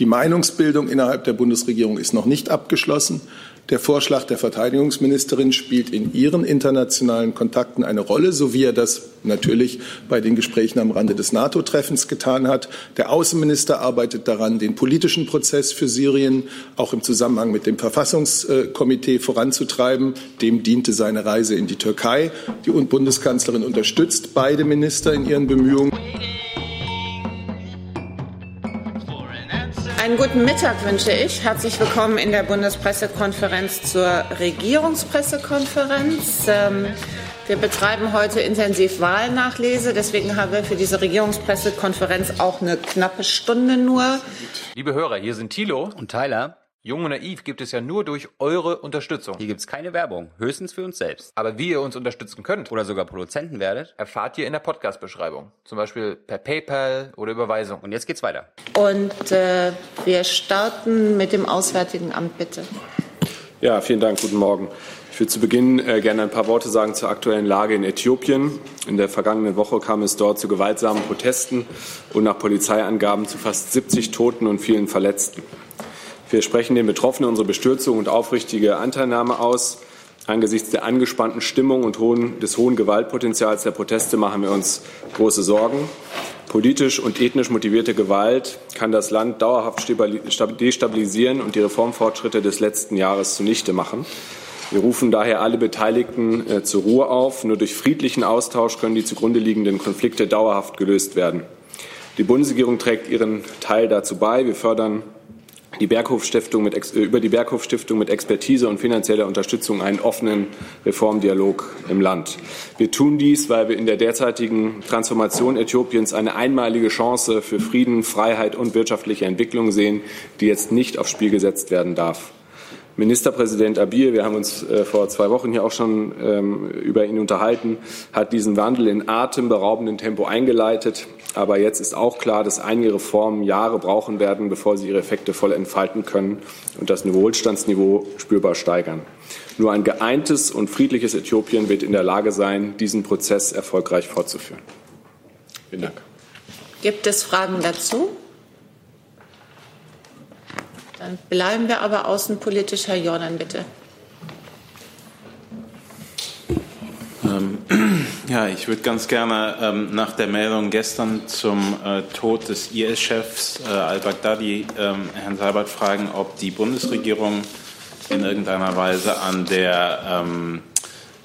Die Meinungsbildung innerhalb der Bundesregierung ist noch nicht abgeschlossen. Der Vorschlag der Verteidigungsministerin spielt in ihren internationalen Kontakten eine Rolle, so wie er das natürlich bei den Gesprächen am Rande des NATO-Treffens getan hat. Der Außenminister arbeitet daran, den politischen Prozess für Syrien auch im Zusammenhang mit dem Verfassungskomitee voranzutreiben. Dem diente seine Reise in die Türkei. Die Bundeskanzlerin unterstützt beide Minister in ihren Bemühungen. Einen guten Mittag wünsche ich. Herzlich willkommen in der Bundespressekonferenz zur Regierungspressekonferenz. Ähm, wir betreiben heute intensiv Wahlnachlese. Deswegen haben wir für diese Regierungspressekonferenz auch eine knappe Stunde nur. Liebe Hörer, hier sind Thilo und Tyler. Jung und Naiv gibt es ja nur durch eure Unterstützung. Hier gibt es keine Werbung, höchstens für uns selbst. Aber wie ihr uns unterstützen könnt oder sogar Produzenten werdet, erfahrt ihr in der Podcast-Beschreibung. Zum Beispiel per PayPal oder Überweisung. Und jetzt geht's weiter. Und äh, wir starten mit dem Auswärtigen Amt, bitte. Ja, vielen Dank. Guten Morgen. Ich würde zu Beginn äh, gerne ein paar Worte sagen zur aktuellen Lage in Äthiopien. In der vergangenen Woche kam es dort zu gewaltsamen Protesten und nach Polizeiangaben zu fast 70 Toten und vielen Verletzten. Wir sprechen den Betroffenen unsere Bestürzung und aufrichtige Anteilnahme aus. Angesichts der angespannten Stimmung und hohen, des hohen Gewaltpotenzials der Proteste machen wir uns große Sorgen. Politisch und ethnisch motivierte Gewalt kann das Land dauerhaft destabilisieren und die Reformfortschritte des letzten Jahres zunichte machen. Wir rufen daher alle Beteiligten äh, zur Ruhe auf. Nur durch friedlichen Austausch können die zugrunde liegenden Konflikte dauerhaft gelöst werden. Die Bundesregierung trägt ihren Teil dazu bei. Wir fördern die mit, äh, über die Berghof Stiftung mit Expertise und finanzieller Unterstützung einen offenen Reformdialog im Land. Wir tun dies, weil wir in der derzeitigen Transformation Äthiopiens eine einmalige Chance für Frieden, Freiheit und wirtschaftliche Entwicklung sehen, die jetzt nicht aufs Spiel gesetzt werden darf. Ministerpräsident Abiy, wir haben uns äh, vor zwei Wochen hier auch schon ähm, über ihn unterhalten, hat diesen Wandel in atemberaubendem Tempo eingeleitet. Aber jetzt ist auch klar, dass einige Reformen Jahre brauchen werden, bevor sie ihre Effekte voll entfalten können und das Wohlstandsniveau spürbar steigern. Nur ein geeintes und friedliches Äthiopien wird in der Lage sein, diesen Prozess erfolgreich fortzuführen. Vielen Dank. Gibt es Fragen dazu? Dann bleiben wir aber außenpolitisch. Herr Jordan, bitte. Ähm, ja, ich würde ganz gerne ähm, nach der Meldung gestern zum äh, Tod des IS-Chefs äh, al-Baghdadi ähm, Herrn Seibert fragen, ob die Bundesregierung in irgendeiner Weise an der ähm,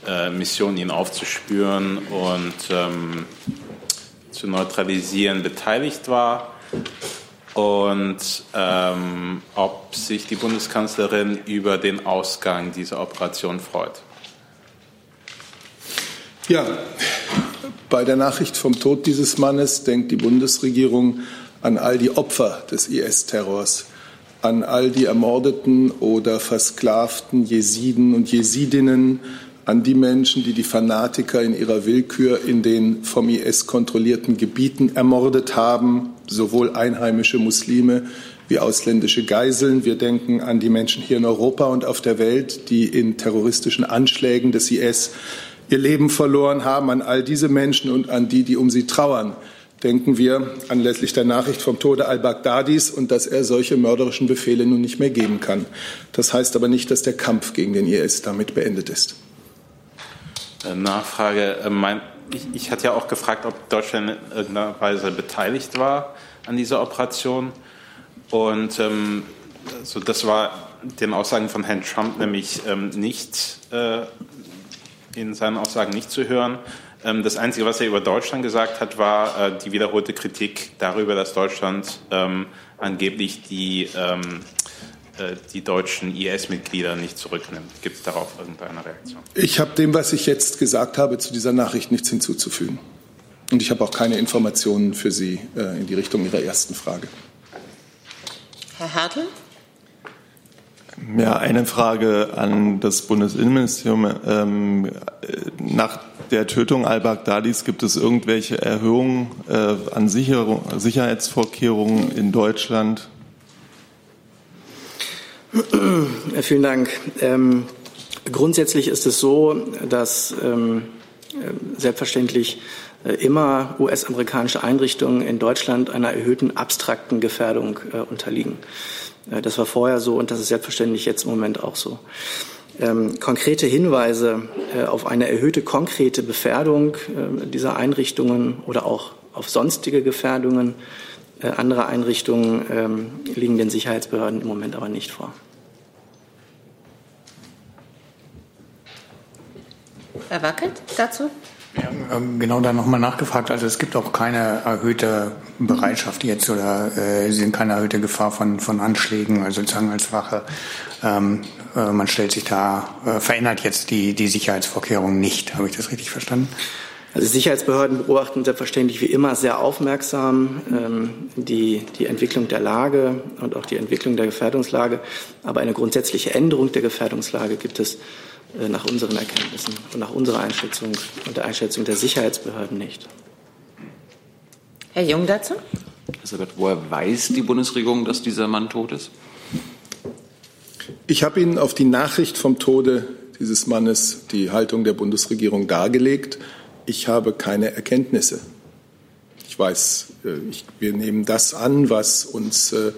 äh, Mission, ihn aufzuspüren und ähm, zu neutralisieren, beteiligt war und ähm, ob sich die Bundeskanzlerin über den Ausgang dieser Operation freut. Ja, bei der Nachricht vom Tod dieses Mannes denkt die Bundesregierung an all die Opfer des IS-Terrors, an all die ermordeten oder versklavten Jesiden und Jesidinnen, an die Menschen, die die Fanatiker in ihrer Willkür in den vom IS kontrollierten Gebieten ermordet haben, sowohl einheimische Muslime wie ausländische Geiseln. Wir denken an die Menschen hier in Europa und auf der Welt, die in terroristischen Anschlägen des IS ihr Leben verloren haben, an all diese Menschen und an die, die um sie trauern. Denken wir anlässlich der Nachricht vom Tode al-Baghdadis und dass er solche mörderischen Befehle nun nicht mehr geben kann. Das heißt aber nicht, dass der Kampf gegen den IS damit beendet ist. Äh, Nachfrage. Äh, ich, ich hatte ja auch gefragt, ob Deutschland in irgendeiner Weise beteiligt war an dieser Operation. Und ähm, also das war den Aussagen von Herrn Trump nämlich ähm, nicht äh, in seinen Aussagen nicht zu hören. Ähm, das Einzige, was er über Deutschland gesagt hat, war äh, die wiederholte Kritik darüber, dass Deutschland ähm, angeblich die ähm, äh, die deutschen IS-Mitglieder nicht zurücknimmt. Gibt es darauf irgendeine Reaktion? Ich habe dem, was ich jetzt gesagt habe, zu dieser Nachricht nichts hinzuzufügen. Und ich habe auch keine Informationen für Sie äh, in die Richtung Ihrer ersten Frage. Herr Hertel? Ja, eine Frage an das Bundesinnenministerium. Ähm, nach der Tötung al-Baghdadis gibt es irgendwelche Erhöhungen äh, an Sicherung, Sicherheitsvorkehrungen in Deutschland Äh, vielen Dank. Ähm, grundsätzlich ist es so, dass ähm, äh, selbstverständlich äh, immer US-amerikanische Einrichtungen in Deutschland einer erhöhten abstrakten Gefährdung äh, unterliegen. Äh, das war vorher so und das ist selbstverständlich jetzt im Moment auch so. Ähm, konkrete Hinweise äh, auf eine erhöhte konkrete Gefährdung äh, dieser Einrichtungen oder auch auf sonstige Gefährdungen äh, anderer Einrichtungen ähm, liegen den Sicherheitsbehörden im Moment aber nicht vor. Herr Wackelt dazu? Ja, ähm, genau da nochmal nachgefragt. Also es gibt auch keine erhöhte Bereitschaft jetzt oder äh, Sie sind keine erhöhte Gefahr von, von Anschlägen, also sozusagen als Wache. Ähm, äh, man stellt sich da, äh, verändert jetzt die, die Sicherheitsvorkehrungen nicht. Habe ich das richtig verstanden? Also Sicherheitsbehörden beobachten selbstverständlich wie immer sehr aufmerksam ähm, die, die Entwicklung der Lage und auch die Entwicklung der Gefährdungslage. Aber eine grundsätzliche Änderung der Gefährdungslage gibt es äh, nach unseren Erkenntnissen und nach unserer Einschätzung und der Einschätzung der Sicherheitsbehörden nicht. Herr Jung dazu? Elisabeth, woher weiß die Bundesregierung, dass dieser Mann tot ist? Ich habe Ihnen auf die Nachricht vom Tode dieses Mannes die Haltung der Bundesregierung dargelegt. Ich habe keine Erkenntnisse. Ich weiß, äh, ich, wir nehmen das an, was uns äh,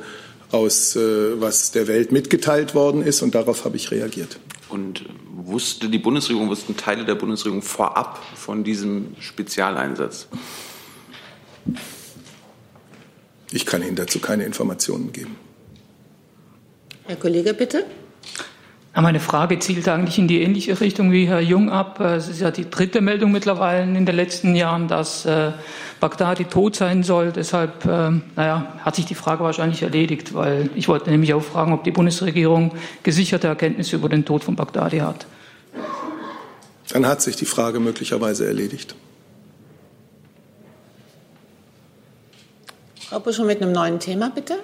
aus äh, was der Welt mitgeteilt worden ist, und darauf habe ich reagiert. Und wusste die Bundesregierung, wussten Teile der Bundesregierung vorab von diesem Spezialeinsatz? Ich kann Ihnen dazu keine Informationen geben. Herr Kollege, bitte. Meine Frage zielt eigentlich in die ähnliche Richtung wie Herr Jung ab. Es ist ja die dritte Meldung mittlerweile in den letzten Jahren, dass äh, Bagdadi tot sein soll. Deshalb äh, naja, hat sich die Frage wahrscheinlich erledigt, weil ich wollte nämlich auch fragen, ob die Bundesregierung gesicherte Erkenntnisse über den Tod von Bagdadi hat. Dann hat sich die Frage möglicherweise erledigt. Frau Buschow mit einem neuen Thema, bitte.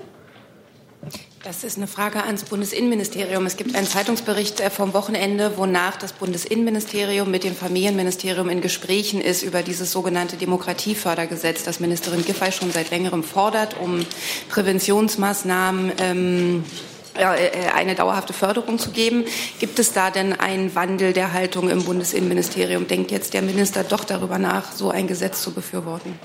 Das ist eine Frage ans Bundesinnenministerium. Es gibt einen Zeitungsbericht äh, vom Wochenende, wonach das Bundesinnenministerium mit dem Familienministerium in Gesprächen ist über dieses sogenannte Demokratiefördergesetz, das Ministerin Giffey schon seit längerem fordert, um Präventionsmaßnahmen ähm, äh, eine dauerhafte Förderung zu geben. Gibt es da denn einen Wandel der Haltung im Bundesinnenministerium? Denkt jetzt der Minister doch darüber nach, so ein Gesetz zu befürworten?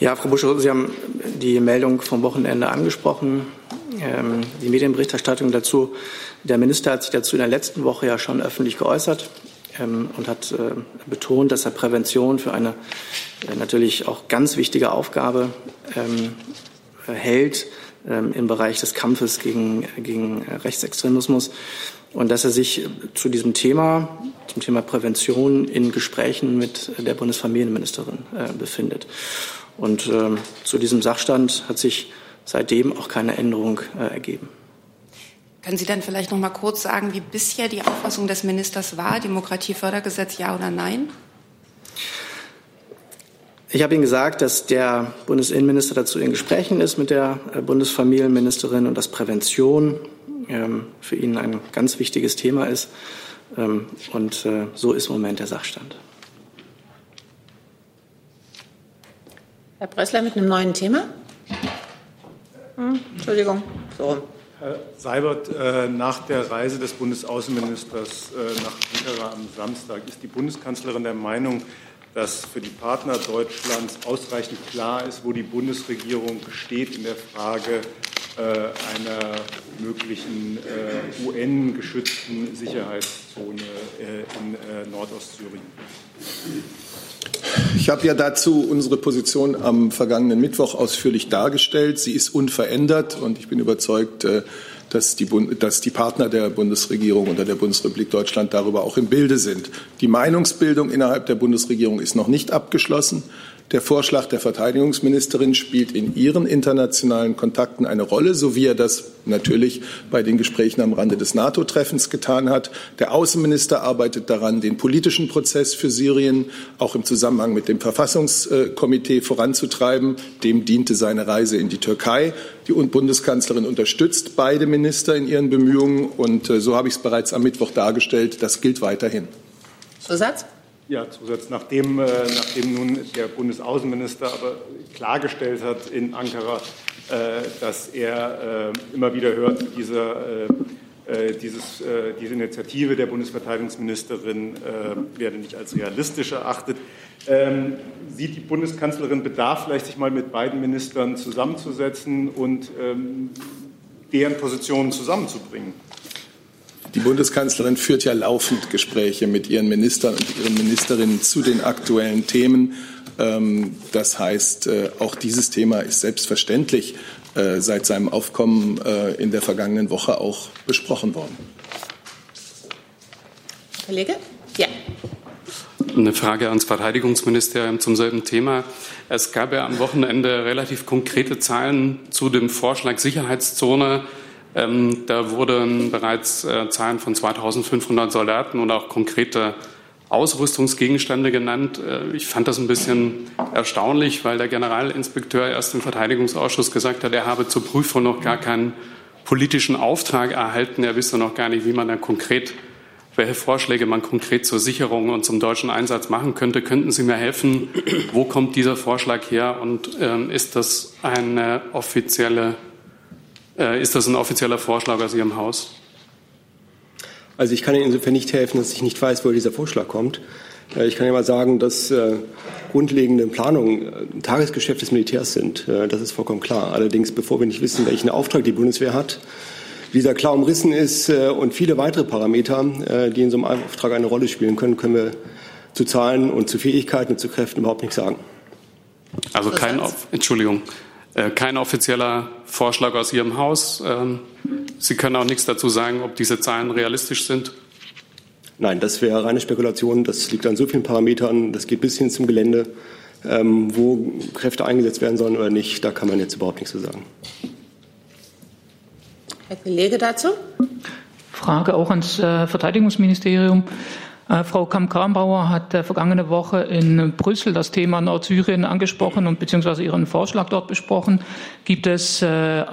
Ja, Frau Buschow, Sie haben die Meldung vom Wochenende angesprochen, ähm, die Medienberichterstattung dazu. Der Minister hat sich dazu in der letzten Woche ja schon öffentlich geäußert ähm, und hat äh, betont, dass er Prävention für eine äh, natürlich auch ganz wichtige Aufgabe ähm, hält ähm, im Bereich des Kampfes gegen, gegen Rechtsextremismus und dass er sich zu diesem Thema, zum Thema Prävention in Gesprächen mit der Bundesfamilienministerin äh, befindet. Und äh, zu diesem Sachstand hat sich seitdem auch keine Änderung äh, ergeben. Können Sie dann vielleicht noch mal kurz sagen, wie bisher die Auffassung des Ministers war, Demokratiefördergesetz ja oder nein? Ich habe Ihnen gesagt, dass der Bundesinnenminister dazu in Gesprächen ist mit der äh, Bundesfamilienministerin und dass Prävention ähm, für ihn ein ganz wichtiges Thema ist. Ähm, und äh, so ist im Moment der Sachstand. Herr Bressler mit einem neuen Thema. Hm, Entschuldigung. So. Herr Seibert, äh, nach der Reise des Bundesaußenministers äh, nach Ankara am Samstag ist die Bundeskanzlerin der Meinung, dass für die Partner Deutschlands ausreichend klar ist, wo die Bundesregierung steht in der Frage äh, einer möglichen UN-geschützten Sicherheitszone in Nordostsyrien. Ich habe ja dazu unsere Position am vergangenen Mittwoch ausführlich dargestellt. Sie ist unverändert und ich bin überzeugt, äh, dass die, dass die, Partner der Bundesregierung oder der Bundesrepublik Deutschland darüber auch im Bilde sind. Die Meinungsbildung innerhalb der Bundesregierung ist noch nicht abgeschlossen. Der Vorschlag der Verteidigungsministerin spielt in ihren internationalen Kontakten eine Rolle, so wie er das natürlich bei den Gesprächen am Rande des NATO-Treffens getan hat. Der Außenminister arbeitet daran, den politischen Prozess für Syrien auch im Zusammenhang mit dem Verfassungskomitee voranzutreiben. Dem diente seine Reise in die Türkei. Die Bundeskanzlerin unterstützt beide Minister in ihren Bemühungen und äh, so habe ich es bereits am Mittwoch dargestellt. Das gilt weiterhin. Zusatz? Ja, Zusatz. Nachdem, äh, nachdem nun der Bundesaußenminister aber klargestellt hat in Ankara, äh, dass er äh, immer wieder hört, diese, äh, äh, dieses, äh, diese Initiative der Bundesverteidigungsministerin werde nicht als realistisch erachtet, Ähm, sieht die Bundeskanzlerin Bedarf, vielleicht sich mal mit beiden Ministern zusammenzusetzen und ähm, deren Positionen zusammenzubringen? Die Bundeskanzlerin führt ja laufend Gespräche mit ihren Ministern und ihren Ministerinnen zu den aktuellen Themen. Ähm, das heißt, äh, auch dieses Thema ist selbstverständlich äh, seit seinem Aufkommen äh, in der vergangenen Woche auch besprochen worden. Kollege? Ja. Eine Frage ans Verteidigungsministerium zum selben Thema. Es gab ja am Wochenende relativ konkrete Zahlen zu dem Vorschlag Sicherheitszone. Ähm, da wurden bereits äh, Zahlen von 2500 Soldaten und auch konkrete Ausrüstungsgegenstände genannt. Äh, ich fand das ein bisschen erstaunlich, weil der Generalinspekteur erst im Verteidigungsausschuss gesagt hat, er habe zur Prüfung noch gar keinen politischen Auftrag erhalten. Er wisse noch gar nicht, wie man da konkret welche Vorschläge man konkret zur Sicherung und zum deutschen Einsatz machen könnte. Könnten Sie mir helfen? Wo kommt dieser Vorschlag her und ähm, ist das eine offizielle, ist das ein offizieller Vorschlag aus Ihrem Haus? Also ich kann Ihnen insofern nicht helfen, dass ich nicht weiß, woher dieser Vorschlag kommt. Äh, ich kann ja mal sagen, dass äh, grundlegende Planungen äh, Tagesgeschäft des Militärs sind. Äh, das ist vollkommen klar. Allerdings, bevor wir nicht wissen, welchen Auftrag die Bundeswehr hat, dieser klar umrissen ist äh, und viele weitere Parameter, äh, die in so einem Auftrag eine Rolle spielen können, können wir zu Zahlen und zu Fähigkeiten und zu Kräften überhaupt nichts sagen. Also kein, Entschuldigung, äh, kein offizieller Vorschlag aus Ihrem Haus. Ähm, Sie können auch nichts dazu sagen, ob diese Zahlen realistisch sind. Nein, das wäre reine Spekulation. Das liegt an so vielen Parametern. Das geht bis hin zum Gelände, ähm, wo Kräfte eingesetzt werden sollen oder nicht. Da kann man jetzt überhaupt nichts zu sagen. Herr Kollege dazu? Frage auch ans äh, Verteidigungsministerium. Äh, Frau Kamm-Karrenbauer hat äh, vergangene Woche in Brüssel das Thema Nordsyrien angesprochen und beziehungsweise ihren Vorschlag dort besprochen. Gibt es äh,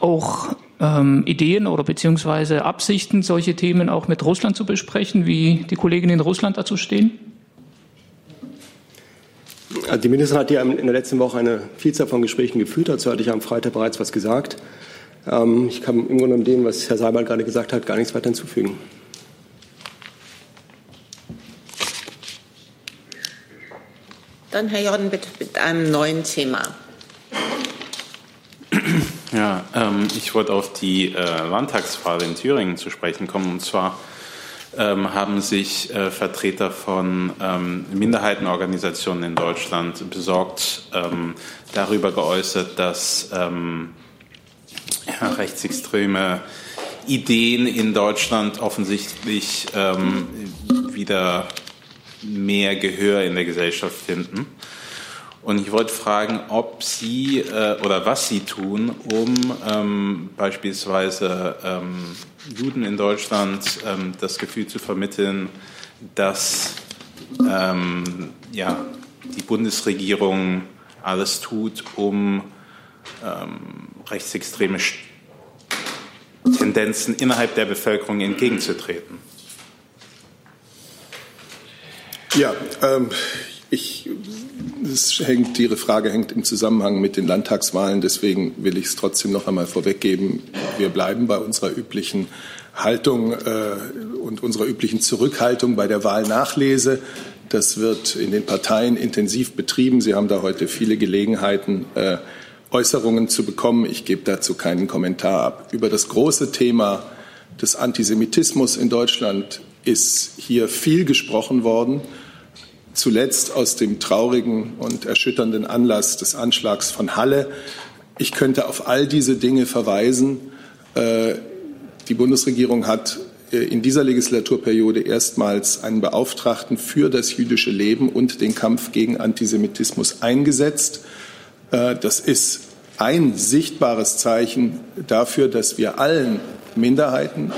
auch ähm, Ideen oder beziehungsweise Absichten, solche Themen auch mit Russland zu besprechen, wie die Kolleginnen in Russland dazu stehen? Die Ministerin hat ja in der letzten Woche eine Vielzahl von Gesprächen geführt. Dazu hatte ich am Freitag bereits was gesagt. Ähm, ich kann im Grunde dem, was Herr Seibert gerade gesagt hat, gar nichts weiter hinzufügen. Dann Herr Jordan bitte mit einem neuen Thema. Ja, ähm, ich wollte auf die äh, Landtagswahl in Thüringen zu sprechen kommen. Und zwar ähm, haben sich äh, Vertreter von ähm, Minderheitenorganisationen in Deutschland besorgt ähm, darüber geäußert, dass ähm, ja, rechtsextreme Ideen in Deutschland offensichtlich ähm, wieder mehr Gehör in der Gesellschaft finden. Und ich wollte fragen, ob Sie äh, oder was Sie tun, um ähm, beispielsweise ähm, Juden in Deutschland ähm, das Gefühl zu vermitteln, dass ähm, ja, die Bundesregierung alles tut, um ähm, rechtsextreme Tendenzen innerhalb der Bevölkerung entgegenzutreten. Ja, ähm, ich, es hängt, Ihre Frage hängt im Zusammenhang mit den Landtagswahlen. Deswegen will ich es trotzdem noch einmal vorweggeben. Wir bleiben bei unserer üblichen Haltung äh, und unserer üblichen Zurückhaltung bei der Wahlnachlese. Das wird in den Parteien intensiv betrieben. Sie haben da heute viele Gelegenheiten, äh, Äußerungen zu bekommen. Ich gebe dazu keinen Kommentar ab. Über das große Thema des Antisemitismus in Deutschland ist hier viel gesprochen worden. Zuletzt aus dem traurigen und erschütternden Anlass des Anschlags von Halle. Ich könnte auf all diese Dinge verweisen. Äh, die Bundesregierung hat äh, in dieser Legislaturperiode erstmals einen Beauftragten für das jüdische Leben und den Kampf gegen Antisemitismus eingesetzt. Äh, das ist ein sichtbares Zeichen dafür, dass wir allen Minderheiten,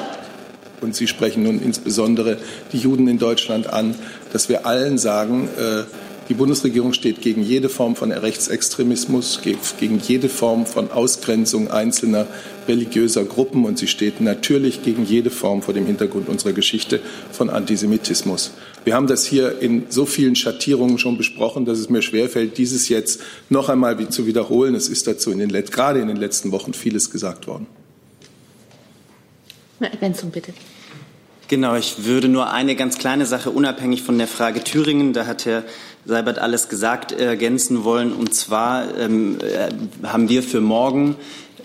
und Sie sprechen nun insbesondere die Juden in Deutschland an, dass wir allen sagen, äh, die Bundesregierung steht gegen jede Form von Rechtsextremismus, gegen jede Form von Ausgrenzung einzelner religiöser Gruppen und sie steht natürlich gegen jede Form vor dem Hintergrund unserer Geschichte von Antisemitismus. Wir haben das hier in so vielen Schattierungen schon besprochen, dass es mir schwerfällt, dieses jetzt noch einmal zu wiederholen. Es ist dazu in den, gerade in den letzten Wochen vieles gesagt worden. Eine Ergänzung bitte. Genau, ich würde nur eine ganz kleine Sache unabhängig von der Frage Thüringen, da hat Herr Seibert alles gesagt, ergänzen wollen. Und zwar ähm, äh, haben wir für morgen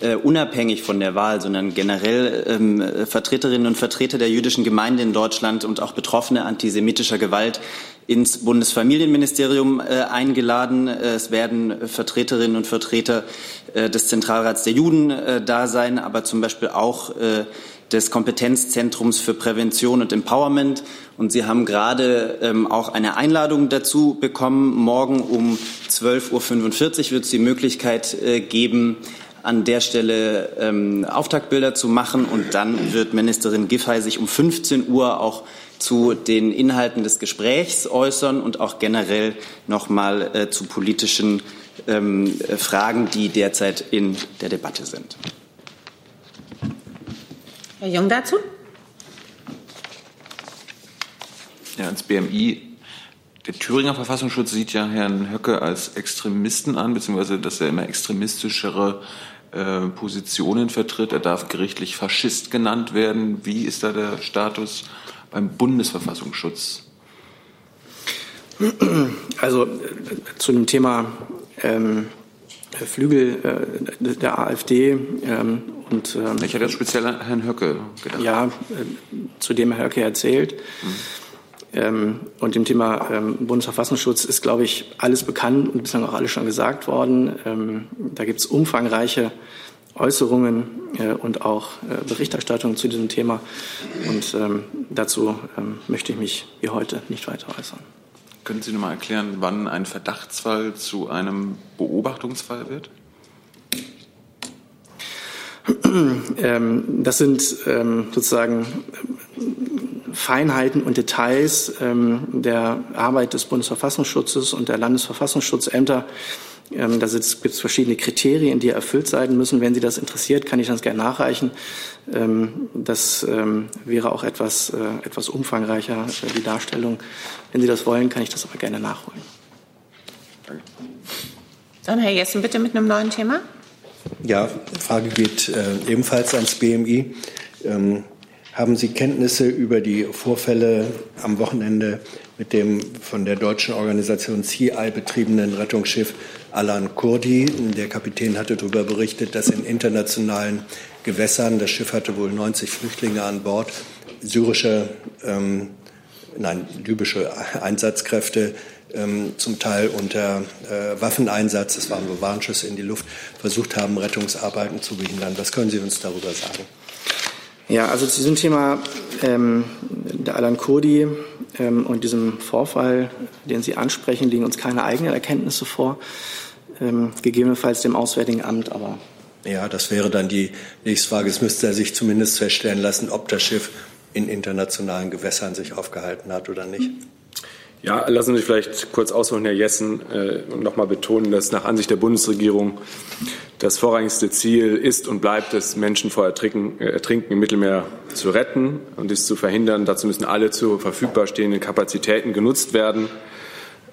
äh, unabhängig von der Wahl, sondern generell ähm, Vertreterinnen und Vertreter der jüdischen Gemeinde in Deutschland und auch Betroffene antisemitischer Gewalt ins Bundesfamilienministerium äh, eingeladen. Es werden Vertreterinnen und Vertreter äh, des Zentralrats der Juden äh, da sein, aber zum Beispiel auch äh, des Kompetenzzentrums für Prävention und Empowerment. Und Sie haben gerade ähm, auch eine Einladung dazu bekommen. Morgen um 12.45 Uhr wird es die Möglichkeit äh, geben, an der Stelle ähm, Auftaktbilder zu machen. Und dann wird Ministerin Giffey sich um 15 Uhr auch zu den Inhalten des Gesprächs äußern und auch generell noch mal äh, zu politischen ähm, Fragen, die derzeit in der Debatte sind. Herr Jung dazu? Ja, ans BMI. Der Thüringer Verfassungsschutz sieht ja Herrn Höcke als Extremisten an, beziehungsweise dass er immer extremistischere äh, Positionen vertritt. Er darf gerichtlich Faschist genannt werden. Wie ist da der Status beim Bundesverfassungsschutz? Also äh, zu dem Thema ähm, Flügel äh, der AfD ähm, und ähm, ich hatte jetzt speziell an Herrn Höcke gedacht. Ja, äh, zu dem Herr Höcke erzählt. Mhm. Ähm, und dem Thema ähm, Bundesverfassungsschutz ist, glaube ich, alles bekannt und bislang auch alles schon gesagt worden. Ähm, da gibt es umfangreiche Äußerungen äh, und auch äh, Berichterstattung zu diesem Thema. Und ähm, dazu möchte ich mich wie heute nicht weiter äußern. Können Sie noch mal erklären, wann ein Verdachtsfall zu einem Beobachtungsfall wird? Ähm, das sind ähm, sozusagen Feinheiten und Details ähm, der Arbeit des Bundesverfassungsschutzes und der Landesverfassungsschutzämter. Da gibt es verschiedene Kriterien, die erfüllt sein müssen. Wenn Sie das interessiert, kann ich das gerne nachreichen. Das wäre auch etwas, äh, etwas umfangreicher, äh, die Darstellung. Wenn Sie das wollen, kann ich das aber gerne nachholen. Dann Herr Jessen, bitte mit einem neuen Thema. Ja, die Frage geht äh, ebenfalls ans BMI. Ähm, haben Sie Kenntnisse über die Vorfälle am Wochenende mit dem von der deutschen Organisation CI betriebenen Rettungsschiff Alan Kurdi? Der Kapitän hatte darüber berichtet, dass in internationalen Gewässern, das Schiff hatte wohl 90 Flüchtlinge an Bord, syrische, ähm, nein, libysche Einsatzkräfte ähm, zum Teil unter äh, Waffeneinsatz, es waren nur Warnschüsse in die Luft, versucht haben, Rettungsarbeiten zu behindern. Was können Sie uns darüber sagen? Ja, also zu diesem Thema ähm, der Alan Kurdi ähm, und diesem Vorfall, den Sie ansprechen, liegen uns keine eigenen Erkenntnisse vor, ähm, gegebenenfalls dem Auswärtigen Amt, aber. Ja, das wäre dann die nächste Frage. Es müsste er sich zumindest feststellen lassen, ob das Schiff in internationalen Gewässern sich aufgehalten hat oder nicht. Ja, lassen Sie mich vielleicht kurz ausholen, Herr Jessen, äh, und noch mal betonen, dass nach Ansicht der Bundesregierung das vorrangigste Ziel ist und bleibt es, Menschen vor Ertrinken, äh, Ertrinken im Mittelmeer zu retten und dies zu verhindern. Dazu müssen alle zur verfügbar stehenden Kapazitäten genutzt werden.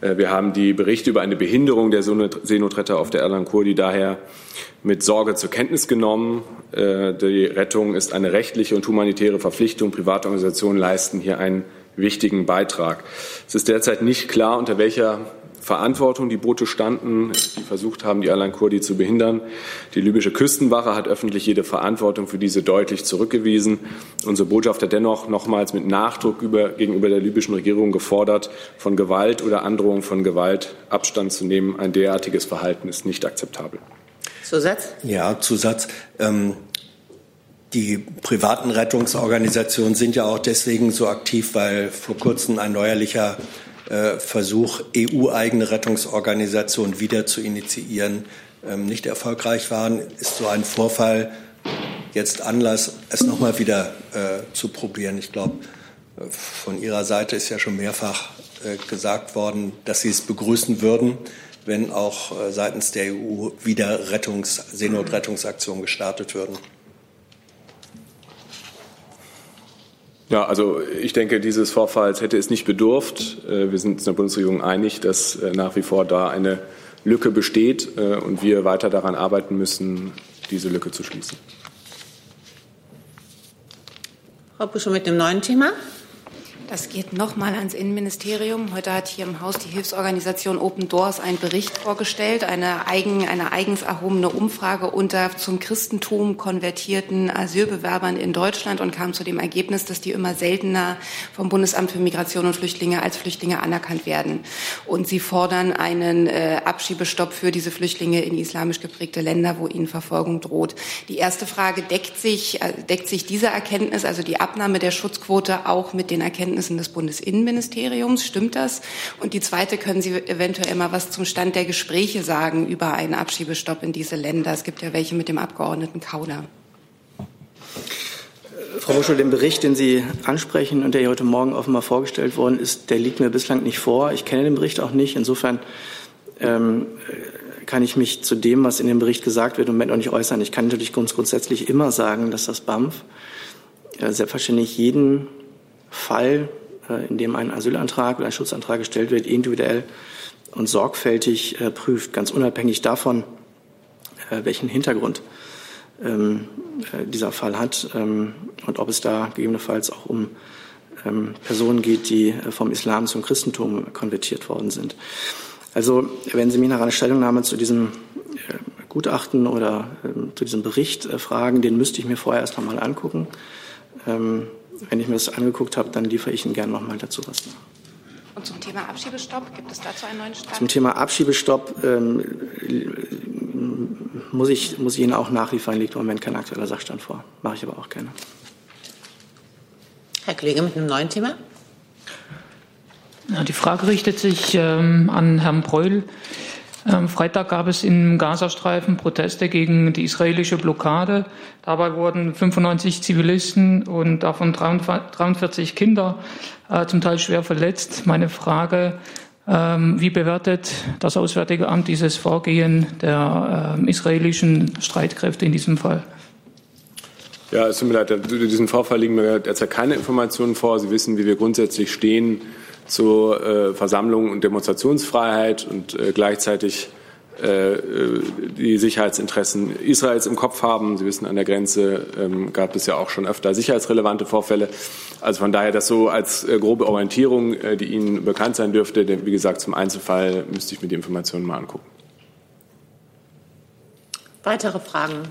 Äh, wir haben die Berichte über eine Behinderung der Seenotretter auf der Erlan Kurdi daher mit Sorge zur Kenntnis genommen. Die Rettung ist eine rechtliche und humanitäre Verpflichtung. Privatorganisationen leisten hier einen wichtigen Beitrag. Es ist derzeit nicht klar, unter welcher Verantwortung die Boote standen, die versucht haben, die Alan Kurdi zu behindern. Die libysche Küstenwache hat öffentlich jede Verantwortung für diese deutlich zurückgewiesen. Unsere Botschaft hat dennoch nochmals mit Nachdruck über, gegenüber der libyschen Regierung gefordert, von Gewalt oder Androhung von Gewalt Abstand zu nehmen. Ein derartiges Verhalten ist nicht akzeptabel. Zusatz? Ja, Zusatz. Ähm, die privaten Rettungsorganisationen sind ja auch deswegen so aktiv, weil vor kurzem ein neuerlicher äh, Versuch, EU-eigene Rettungsorganisationen wieder zu initiieren, ähm, nicht erfolgreich waren. Ist so ein Vorfall jetzt Anlass, es nochmal wieder äh, zu probieren? Ich glaube, äh, von Ihrer Seite ist ja schon mehrfach äh, gesagt worden, dass Sie es begrüßen würden, wenn auch äh, seitens der EU wieder Rettungs Seenotrettungsaktionen gestartet würden. Ja, also ich denke, dieses Vorfalls hätte es nicht bedurft. Äh, wir sind in der Bundesregierung einig, dass äh, nach wie vor da eine Lücke besteht äh, und wir weiter daran arbeiten müssen, diese Lücke zu schließen. Frau Buschow mit dem neuen Thema. Das geht nochmal ans Innenministerium. Heute hat hier im Haus die Hilfsorganisation Open Doors einen Bericht vorgestellt, eine, eigen, eine eigens erhobene Umfrage unter zum Christentum konvertierten Asylbewerbern in Deutschland und kam zu dem Ergebnis, dass die immer seltener vom Bundesamt für Migration und Flüchtlinge als Flüchtlinge anerkannt werden. Und sie fordern einen äh, Abschiebestopp für diese Flüchtlinge in islamisch geprägte Länder, wo ihnen Verfolgung droht. Die erste Frage deckt sich, äh, deckt sich diese Erkenntnis, also die Abnahme der Schutzquote, auch mit den Erkenntnissen Erkenntnissen des Bundesinnenministeriums. Stimmt das? Und die zweite, können Sie eventuell mal was zum Stand der Gespräche sagen über einen Abschiebestopp in diese Länder? Es gibt ja welche mit dem Abgeordneten Kauder. Frau Muschel, den Bericht, den Sie ansprechen und der hier heute Morgen offenbar vorgestellt worden ist, der liegt mir bislang nicht vor. Ich kenne den Bericht auch nicht. Insofern ähm, kann ich mich zu dem, was in dem Bericht gesagt wird, im Moment noch nicht äußern. Ich kann natürlich grundsätzlich immer sagen, dass das BAMF äh, selbstverständlich jeden Fall, äh, in dem ein Asylantrag oder ein Schutzantrag gestellt wird, individuell und sorgfältig äh, prüft, ganz unabhängig davon, äh, welchen Hintergrund ähm, dieser Fall hat ähm, und ob es da gegebenenfalls auch um ähm, Personen geht, die vom Islam zum Christentum konvertiert worden sind. Also wenn Sie mich nach einer Stellungnahme zu diesem Gutachten oder zu diesem Bericht fragen, den müsste ich mir vorher erst noch mal angucken wenn ich mir das angeguckt habe, dann liefere ich Ihnen gerne noch mal dazu was nach. Und zum Thema Abschiebestopp, gibt es dazu einen neuen Stand? Zum Thema Abschiebestopp ähm, muss, ich, muss ich Ihnen auch nachliefern, liegt im Moment kein aktueller Sachstand vor. Mache ich aber auch gerne. Herr Kollege mit einem neuen Thema. Ja, die Frage richtet sich ähm, an Herrn Breul. Am Freitag gab es im Gazastreifen Proteste gegen die israelische Blockade. Dabei wurden 95 Zivilisten und davon 43 Kinder äh, zum Teil schwer verletzt. Meine Frage, ähm, wie bewertet das Auswärtige Amt dieses Vorgehen der äh, israelischen Streitkräfte in diesem Fall? Ja, es tut mir leid, zu diesem Vorfall liegen mir derzeit keine Informationen vor. Sie wissen, wie wir grundsätzlich stehen zur äh, Versammlung und Demonstrationsfreiheit und äh, gleichzeitig äh, die Sicherheitsinteressen Israels im Kopf haben. Sie wissen, an der Grenze ähm, gab es ja auch schon öfter sicherheitsrelevante Vorfälle. Also von daher das so als äh, grobe Orientierung, äh, die Ihnen bekannt sein dürfte. Denn wie gesagt, zum Einzelfall müsste ich mir die Informationen mal angucken. Weitere Fragen?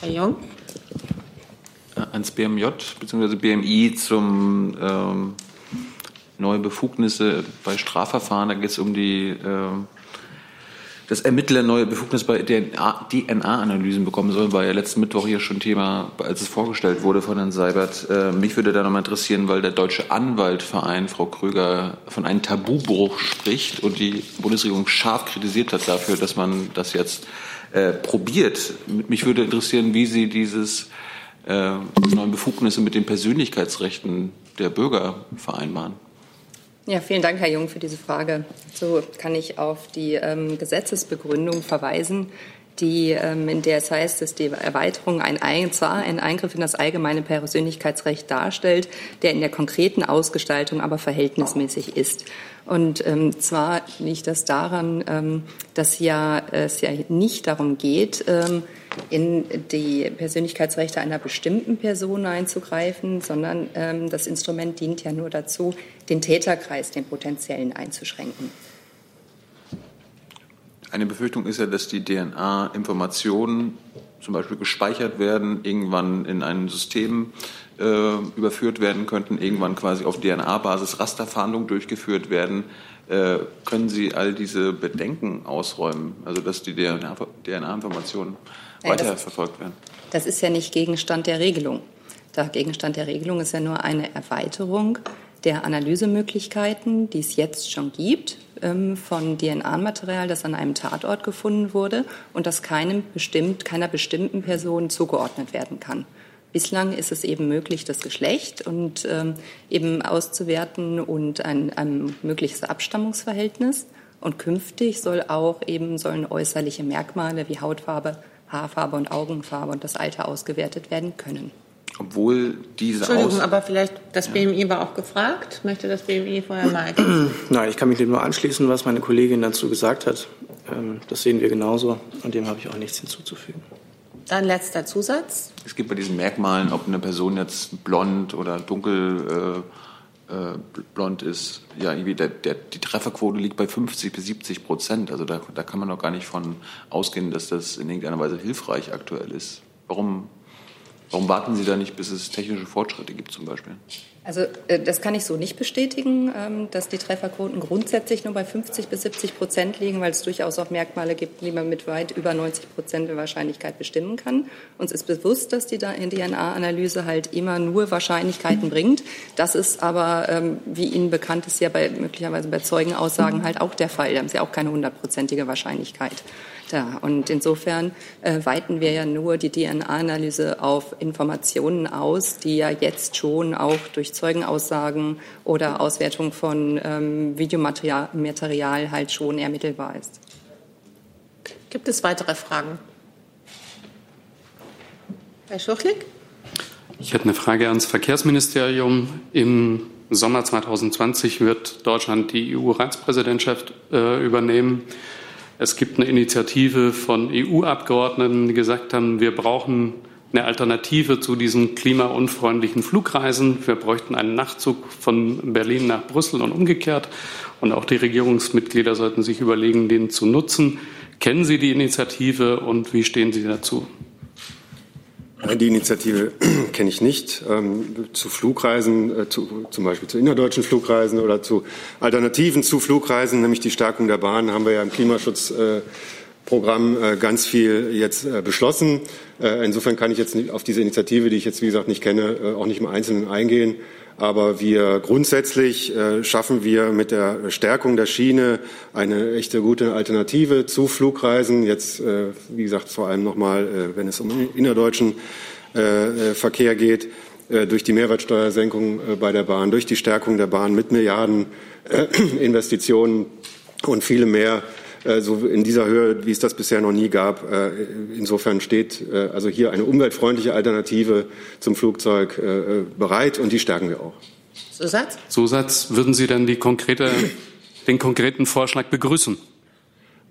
Herr Jung? Ans BMJ bzw. BMI zum ähm, neue Befugnisse bei Strafverfahren. Da geht es um die, äh, dass Ermittler neue Befugnisse bei DNA-Analysen bekommen sollen, war ja letzten Mittwoch hier schon Thema, als es vorgestellt wurde von Herrn Seibert. Äh, mich würde da nochmal interessieren, weil der Deutsche Anwaltverein, Frau Kröger, von einem Tabubruch spricht und die Bundesregierung scharf kritisiert hat dafür, dass man das jetzt äh, probiert. Mich würde interessieren, wie Sie dieses äh, neuen Befugnisse mit den Persönlichkeitsrechten der Bürger vereinbaren. Ja, vielen Dank, Herr Jung, für diese Frage. So kann ich auf die ähm, Gesetzesbegründung verweisen, die, ähm, in der es heißt, dass die Erweiterung ein, ein, zwar ein Eingriff in das allgemeine Persönlichkeitsrecht darstellt, der in der konkreten Ausgestaltung aber verhältnismäßig ist. Und ähm, zwar liegt das daran, ähm, dass ja es ja nicht darum geht, ähm, in die Persönlichkeitsrechte einer bestimmten Person einzugreifen, sondern ähm, das Instrument dient ja nur dazu, den Täterkreis, den potenziellen einzuschränken. Eine Befürchtung ist ja, dass die DNA-Informationen zum Beispiel gespeichert werden, irgendwann in ein System äh, überführt werden könnten, irgendwann quasi auf DNA-Basis Rasterfahndung durchgeführt werden. Äh, können Sie all diese Bedenken ausräumen, also dass die DNA-Informationen DNA weiterverfolgt werden? Das ist ja nicht Gegenstand der Regelung. Der Gegenstand der Regelung ist ja nur eine Erweiterung der Analysemöglichkeiten, die es jetzt schon gibt, ähm, von DNA-Material, das an einem Tatort gefunden wurde und das keinem bestimmt, keiner bestimmten Person zugeordnet werden kann. Bislang ist es eben möglich, das Geschlecht und ähm, eben auszuwerten und ein, ein mögliches Abstammungsverhältnis. Und künftig soll auch eben sollen äußerliche Merkmale wie Hautfarbe, Haarfarbe und Augenfarbe und das Alter ausgewertet werden können. Obwohl diese Entschuldigung, Aus aber vielleicht das BMI war auch gefragt. Möchte das BMI vorher mal? Nein, ich kann mich dem nur anschließen, was meine Kollegin dazu gesagt hat. Ähm, das sehen wir genauso und dem habe ich auch nichts hinzuzufügen. Dann letzter Zusatz. Es gibt bei diesen Merkmalen, ob eine Person jetzt blond oder dunkel äh, äh, blond ist, ja, irgendwie der, der, die Trefferquote liegt bei 50 bis 70 Prozent. Also da, da kann man doch gar nicht von ausgehen, dass das in irgendeiner Weise hilfreich aktuell ist. Warum, warum warten Sie da nicht, bis es technische Fortschritte gibt zum Beispiel? Also äh, das kann ich so nicht bestätigen, ähm, dass die Trefferquoten grundsätzlich nur bei 50 bis 70 Prozent liegen, weil es durchaus auch Merkmale gibt, die man mit weit über 90 Prozent der Wahrscheinlichkeit bestimmen kann. Uns ist bewusst, dass die DNA-Analyse halt immer nur Wahrscheinlichkeiten bringt. Das ist aber, ähm, wie Ihnen bekannt ist, ja bei, möglicherweise bei Zeugenaussagen halt auch der Fall. Da haben Sie auch keine hundertprozentige Wahrscheinlichkeit da. Und insofern äh, weiten wir ja nur die DNA-Analyse auf Informationen aus, die ja jetzt schon auch durch Zeugenaussagen oder Auswertung von ähm, Videomaterial Material halt schon ermittelbar ist. Gibt es weitere Fragen? Herr Schuchlik? Ich hätte eine Frage ans Verkehrsministerium. Im Sommer 2020 wird Deutschland die EU-Ratspräsidentschaft äh, übernehmen. Es gibt eine Initiative von EU-Abgeordneten, die gesagt haben, wir brauchen eine Alternative zu diesen klimaunfreundlichen Flugreisen. Wir bräuchten einen Nachtzug von Berlin nach Brüssel und umgekehrt. Und auch die Regierungsmitglieder sollten sich überlegen, den zu nutzen. Kennen Sie die Initiative und wie stehen Sie dazu? Die Initiative kenne ich nicht. Ähm, zu Flugreisen, äh, zu, zum Beispiel zu innerdeutschen Flugreisen oder zu Alternativen zu Flugreisen, nämlich die Stärkung der Bahn, haben wir ja im Klimaschutzprogramm äh, ganz viel jetzt äh, beschlossen. Äh, insofern kann ich jetzt auf diese Initiative, die ich jetzt wie gesagt nicht kenne, äh, auch nicht im Einzelnen eingehen. Aber wir grundsätzlich äh, schaffen wir mit der Stärkung der Schiene eine echte gute Alternative zu Flugreisen. Jetzt, äh, wie gesagt, vor allem nochmal, äh, wenn es um innerdeutschen Verkehr geht, durch die Mehrwertsteuersenkung bei der Bahn, durch die Stärkung der Bahn mit Milliarden Investitionen und viele mehr so in dieser Höhe, wie es das bisher noch nie gab. Insofern steht also hier eine umweltfreundliche Alternative zum Flugzeug bereit und die stärken wir auch. Zusatz? Zusatz, würden Sie denn die konkrete, den konkreten Vorschlag begrüßen?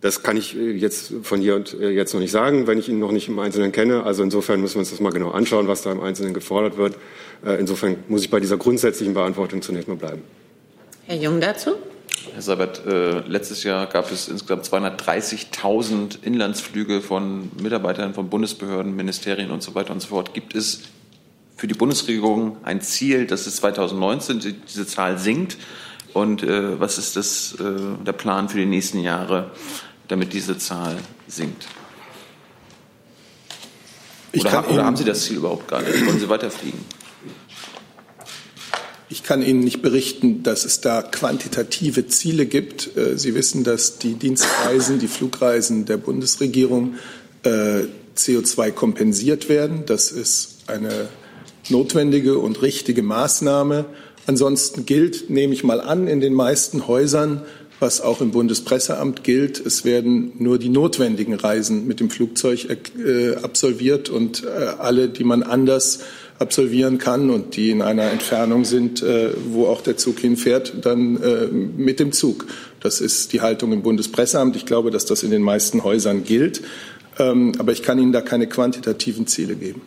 Das kann ich jetzt von hier und jetzt noch nicht sagen, wenn ich ihn noch nicht im Einzelnen kenne. Also insofern müssen wir uns das mal genau anschauen, was da im Einzelnen gefordert wird. Insofern muss ich bei dieser grundsätzlichen Beantwortung zunächst mal bleiben. Herr Jung dazu? Herr Seibert, äh, letztes Jahr gab es insgesamt 230.000 Inlandsflüge von Mitarbeitern von Bundesbehörden, Ministerien und so weiter und so fort. Gibt es für die Bundesregierung ein Ziel, dass es 2019 die, diese Zahl sinkt? Und äh, was ist das, äh, der Plan für die nächsten Jahre, damit diese Zahl sinkt? Oder, oder haben Sie das Ziel überhaupt gar nicht? Wollen Sie weiterfliegen? Ich kann Ihnen nicht berichten, dass es da quantitative Ziele gibt. Sie wissen, dass die Dienstreisen, die Flugreisen der Bundesregierung CO2 kompensiert werden. Das ist eine notwendige und richtige Maßnahme. Ansonsten gilt, nehme ich mal an, in den meisten Häusern, was auch im Bundespresseamt gilt, es werden nur die notwendigen Reisen mit dem Flugzeug äh, absolviert und äh, alle, die man anders absolvieren kann und die in einer Entfernung sind, äh, wo auch der Zug hinfährt, dann äh, mit dem Zug. Das ist die Haltung im Bundespresseamt. Ich glaube, dass das in den meisten Häusern gilt. Ähm, aber ich kann Ihnen da keine quantitativen Ziele geben.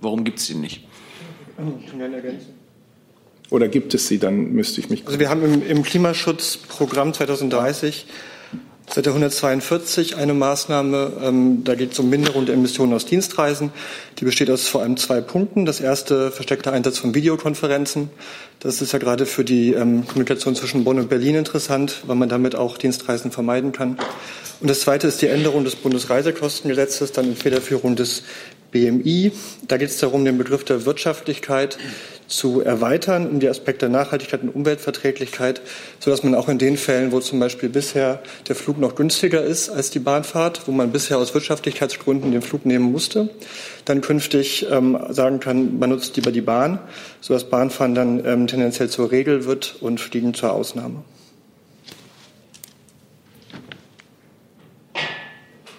Warum gibt es die nicht? Ich kann gerne ergänzen. Oder gibt es sie? Dann müsste ich mich. Also wir haben im, im Klimaschutzprogramm 2030 Seite 142 eine Maßnahme, ähm, da geht es um Minderung der Emissionen aus Dienstreisen. Die besteht aus vor allem zwei Punkten. Das erste versteckter Einsatz von Videokonferenzen. Das ist ja gerade für die ähm, Kommunikation zwischen Bonn und Berlin interessant, weil man damit auch Dienstreisen vermeiden kann. Und das zweite ist die Änderung des Bundesreisekostengesetzes, dann in Federführung des BMI. Da geht es darum, den Begriff der Wirtschaftlichkeit zu erweitern um die Aspekte Nachhaltigkeit und Umweltverträglichkeit, sodass man auch in den Fällen, wo zum Beispiel bisher der Flug noch günstiger ist als die Bahnfahrt, wo man bisher aus Wirtschaftlichkeitsgründen den Flug nehmen musste, dann künftig ähm, sagen kann, man nutzt lieber die Bahn, sodass Bahnfahren dann ähm, tendenziell zur Regel wird und Fliegen zur Ausnahme.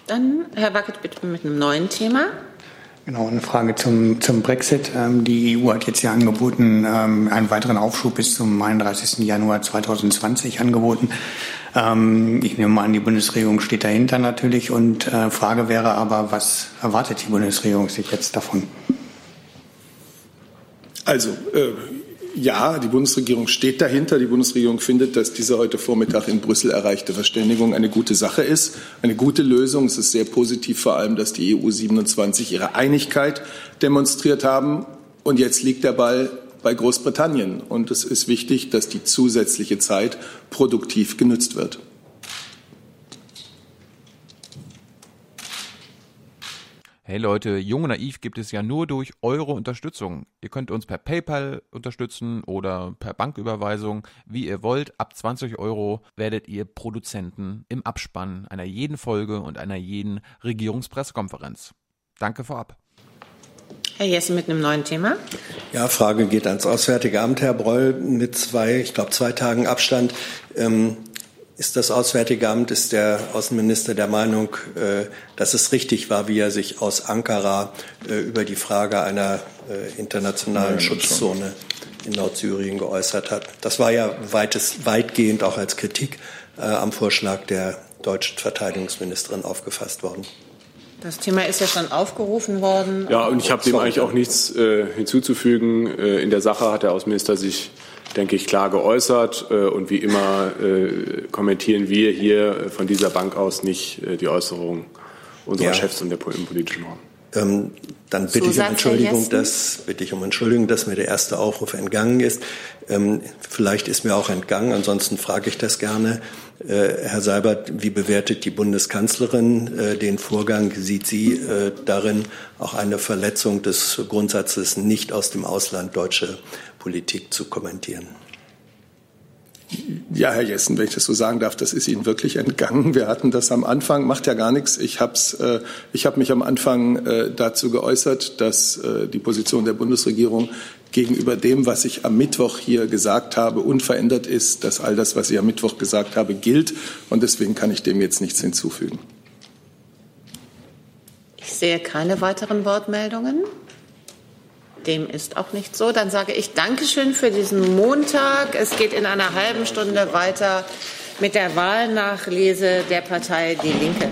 Dann, Herr Wackett, bitte mit einem neuen Thema. Genau, eine Frage zum, zum Brexit. Ähm, die EU hat jetzt ja angeboten, ähm, einen weiteren Aufschub bis zum 31. Januar 2020 angeboten. Ähm, ich nehme mal an, die Bundesregierung steht dahinter natürlich. Und äh, Frage wäre aber, was erwartet die Bundesregierung sich jetzt davon? Also, äh, ja, die Bundesregierung steht dahinter. Die Bundesregierung findet, dass diese heute Vormittag in Brüssel erreichte Verständigung eine gute Sache ist, eine gute Lösung. Es ist sehr positiv vor allem, dass die EU 27 ihre Einigkeit demonstriert haben. Und jetzt liegt der Ball bei Großbritannien. Und es ist wichtig, dass die zusätzliche Zeit produktiv genutzt wird. Hey Leute, Jung und Naiv gibt es ja nur durch eure Unterstützung. Ihr könnt uns per PayPal unterstützen oder per Banküberweisung, wie ihr wollt. Ab 20 Euro werdet ihr Produzenten im Abspann einer jeden Folge und einer jeden Regierungspressekonferenz. Danke vorab. Herr Jessen mit einem neuen Thema. Ja, Frage geht ans Auswärtige Amt, Herr Breul, mit zwei, ich glaube, zwei Tagen Abstand. Ähm, ist das Auswärtige Amt, ist der Außenminister der Meinung, äh, dass es richtig war, wie er sich aus Ankara äh, über die Frage einer äh, internationalen ja, Schutzzone in Nordsyrien geäußert hat? Das war ja weites, weitgehend auch als Kritik am Vorschlag der deutschen Verteidigungsministerin aufgefasst worden. Das Thema ist ja schon aufgerufen worden. Ja, und ich habe dem eigentlich auch nichts äh, hinzuzufügen. Äh, in der Sache hat der Außenminister sich denke ich, klar geäußert. Äh, und wie immer äh, kommentieren wir hier von dieser Bank aus nicht äh, die Äußerungen unserer ja. Chefs und der im politischen Raum. Ähm, dann bitte Zusatz, ich um Entschuldigung, dass bitte ich um Entschuldigung, dass mir der erste Aufruf entgangen ist. Ähm, vielleicht ist mir auch entgangen, ansonsten frage ich das gerne. Äh, Herr Seibert, wie bewertet die Bundeskanzlerin äh, den Vorgang? Sieht sie äh, darin auch eine Verletzung des Grundsatzes, nicht aus dem Ausland deutsche Politik zu kommentieren. Ja, Herr Jessen, wenn ich das so sagen darf, das ist Ihnen wirklich entgangen. Wir hatten das am Anfang, macht ja gar nichts. Ich habe äh, hab mich am Anfang äh, dazu geäußert, dass äh, die Position der Bundesregierung gegenüber dem, was ich am Mittwoch hier gesagt habe, unverändert ist, dass all das, was ich am Mittwoch gesagt habe, gilt. Und deswegen kann ich dem jetzt nichts hinzufügen. Ich sehe keine weiteren Wortmeldungen. Dem ist auch nicht so. Dann sage ich Dankeschön für diesen Montag. Es geht in einer halben Stunde weiter mit der Wahlnachlese der Partei Die Linke.